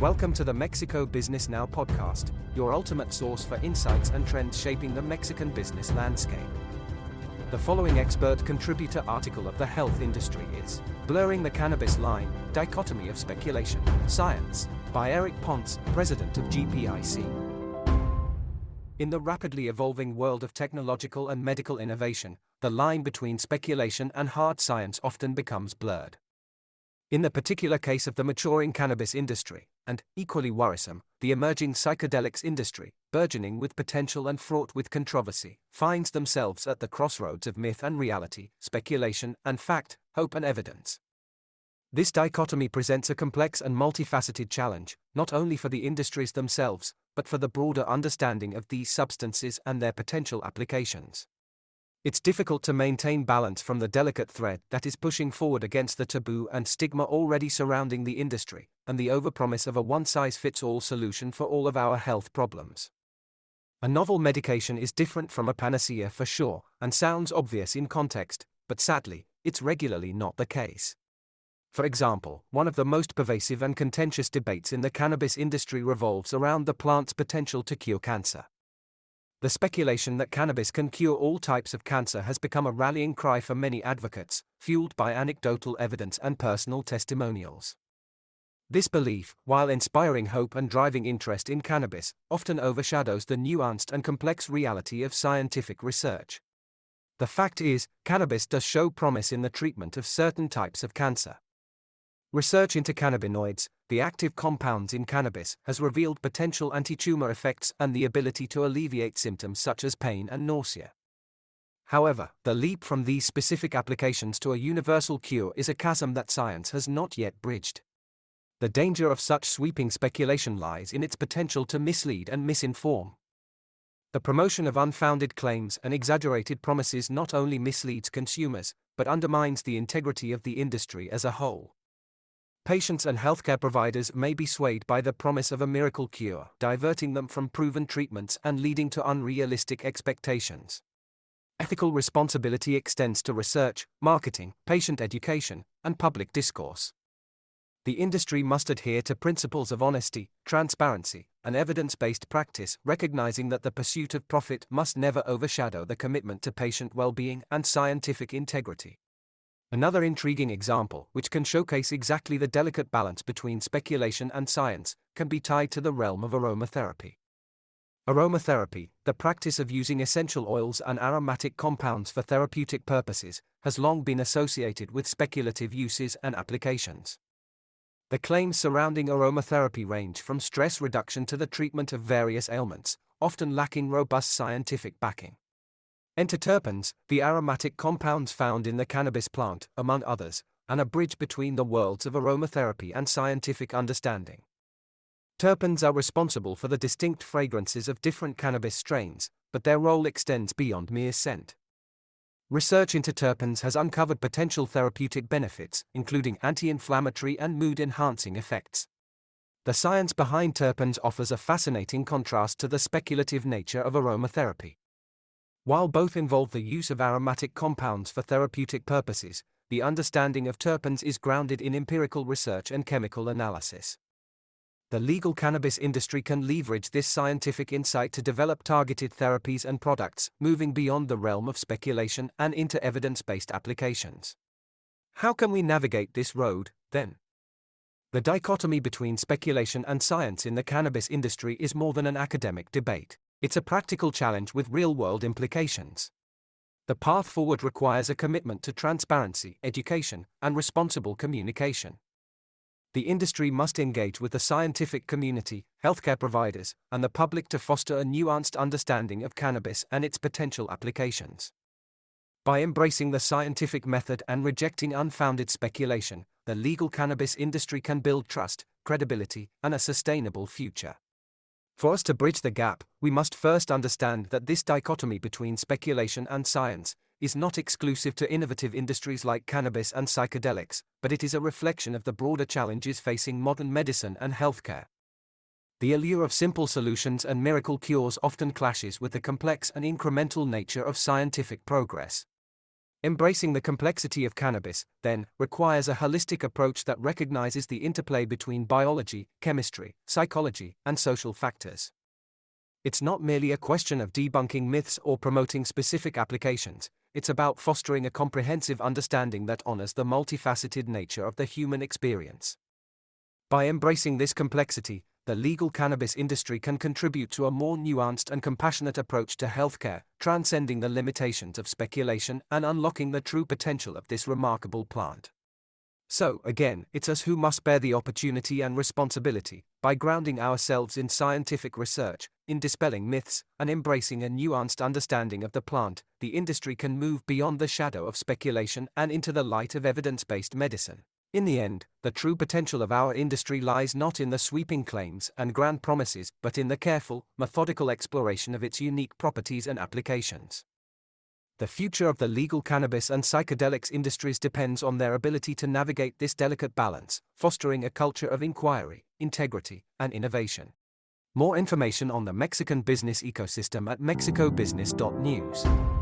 Welcome to the Mexico Business Now podcast, your ultimate source for insights and trends shaping the Mexican business landscape. The following expert contributor article of the health industry is Blurring the Cannabis Line Dichotomy of Speculation, Science, by Eric Ponce, President of GPIC. In the rapidly evolving world of technological and medical innovation, the line between speculation and hard science often becomes blurred. In the particular case of the maturing cannabis industry, and, equally worrisome, the emerging psychedelics industry, burgeoning with potential and fraught with controversy, finds themselves at the crossroads of myth and reality, speculation and fact, hope and evidence. This dichotomy presents a complex and multifaceted challenge, not only for the industries themselves, but for the broader understanding of these substances and their potential applications. It's difficult to maintain balance from the delicate thread that is pushing forward against the taboo and stigma already surrounding the industry, and the overpromise of a one size fits all solution for all of our health problems. A novel medication is different from a panacea for sure, and sounds obvious in context, but sadly, it's regularly not the case. For example, one of the most pervasive and contentious debates in the cannabis industry revolves around the plant's potential to cure cancer. The speculation that cannabis can cure all types of cancer has become a rallying cry for many advocates, fueled by anecdotal evidence and personal testimonials. This belief, while inspiring hope and driving interest in cannabis, often overshadows the nuanced and complex reality of scientific research. The fact is, cannabis does show promise in the treatment of certain types of cancer. Research into cannabinoids, the active compounds in cannabis, has revealed potential anti-tumor effects and the ability to alleviate symptoms such as pain and nausea. However, the leap from these specific applications to a universal cure is a chasm that science has not yet bridged. The danger of such sweeping speculation lies in its potential to mislead and misinform. The promotion of unfounded claims and exaggerated promises not only misleads consumers, but undermines the integrity of the industry as a whole. Patients and healthcare providers may be swayed by the promise of a miracle cure, diverting them from proven treatments and leading to unrealistic expectations. Ethical responsibility extends to research, marketing, patient education, and public discourse. The industry must adhere to principles of honesty, transparency, and evidence based practice, recognizing that the pursuit of profit must never overshadow the commitment to patient well being and scientific integrity. Another intriguing example, which can showcase exactly the delicate balance between speculation and science, can be tied to the realm of aromatherapy. Aromatherapy, the practice of using essential oils and aromatic compounds for therapeutic purposes, has long been associated with speculative uses and applications. The claims surrounding aromatherapy range from stress reduction to the treatment of various ailments, often lacking robust scientific backing. Enter terpenes, the aromatic compounds found in the cannabis plant, among others, and a bridge between the worlds of aromatherapy and scientific understanding. Terpenes are responsible for the distinct fragrances of different cannabis strains, but their role extends beyond mere scent. Research into terpenes has uncovered potential therapeutic benefits, including anti inflammatory and mood enhancing effects. The science behind terpenes offers a fascinating contrast to the speculative nature of aromatherapy. While both involve the use of aromatic compounds for therapeutic purposes, the understanding of terpenes is grounded in empirical research and chemical analysis. The legal cannabis industry can leverage this scientific insight to develop targeted therapies and products, moving beyond the realm of speculation and into evidence based applications. How can we navigate this road, then? The dichotomy between speculation and science in the cannabis industry is more than an academic debate. It's a practical challenge with real world implications. The path forward requires a commitment to transparency, education, and responsible communication. The industry must engage with the scientific community, healthcare providers, and the public to foster a nuanced understanding of cannabis and its potential applications. By embracing the scientific method and rejecting unfounded speculation, the legal cannabis industry can build trust, credibility, and a sustainable future. For us to bridge the gap, we must first understand that this dichotomy between speculation and science is not exclusive to innovative industries like cannabis and psychedelics, but it is a reflection of the broader challenges facing modern medicine and healthcare. The allure of simple solutions and miracle cures often clashes with the complex and incremental nature of scientific progress. Embracing the complexity of cannabis, then, requires a holistic approach that recognizes the interplay between biology, chemistry, psychology, and social factors. It's not merely a question of debunking myths or promoting specific applications, it's about fostering a comprehensive understanding that honors the multifaceted nature of the human experience. By embracing this complexity, the legal cannabis industry can contribute to a more nuanced and compassionate approach to healthcare, transcending the limitations of speculation and unlocking the true potential of this remarkable plant. So, again, it's us who must bear the opportunity and responsibility, by grounding ourselves in scientific research, in dispelling myths, and embracing a nuanced understanding of the plant, the industry can move beyond the shadow of speculation and into the light of evidence based medicine. In the end, the true potential of our industry lies not in the sweeping claims and grand promises, but in the careful, methodical exploration of its unique properties and applications. The future of the legal cannabis and psychedelics industries depends on their ability to navigate this delicate balance, fostering a culture of inquiry, integrity, and innovation. More information on the Mexican business ecosystem at mexicobusiness.news.